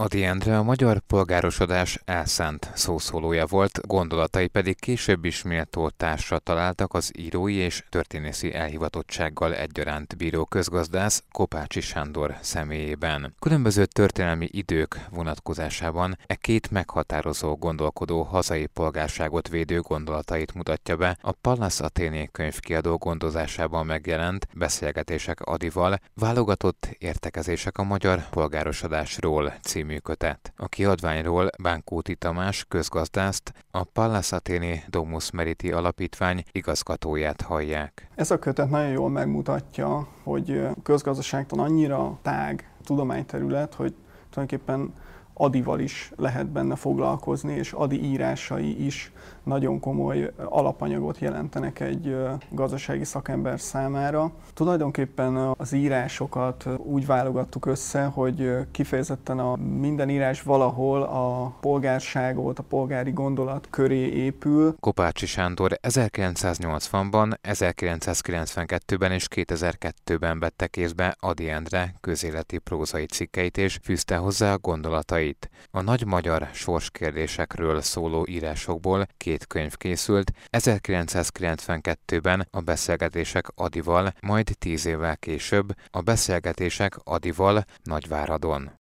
Adi Endre a magyar polgárosodás elszánt szószólója volt, gondolatai pedig később is méltó találtak az írói és történészi elhivatottsággal egyaránt bíró közgazdász Kopácsi Sándor személyében. Különböző történelmi idők vonatkozásában e két meghatározó gondolkodó hazai polgárságot védő gondolatait mutatja be a Pallas Athéné könyvkiadó gondozásában megjelent beszélgetések Adival, válogatott értekezések a magyar polgárosodásról című című kötet. A kiadványról Bánkóti Tamás közgazdászt, a Pallas Domus Meriti Alapítvány igazgatóját hallják. Ez a kötet nagyon jól megmutatja, hogy közgazdaságtan annyira tág tudományterület, hogy tulajdonképpen Adival is lehet benne foglalkozni, és Adi írásai is nagyon komoly alapanyagot jelentenek egy gazdasági szakember számára. Tulajdonképpen az írásokat úgy válogattuk össze, hogy kifejezetten a minden írás valahol a polgárságot, a polgári gondolat köré épül. Kopácsi Sándor 1980-ban, 1992-ben és 2002-ben vette kézbe Adi Endre közéleti prózai cikkeit és fűzte hozzá a gondolatait. A nagy magyar sorskérdésekről szóló írásokból két könyv készült, 1992-ben a beszélgetések Adival, majd tíz évvel később a beszélgetések Adival Nagyváradon.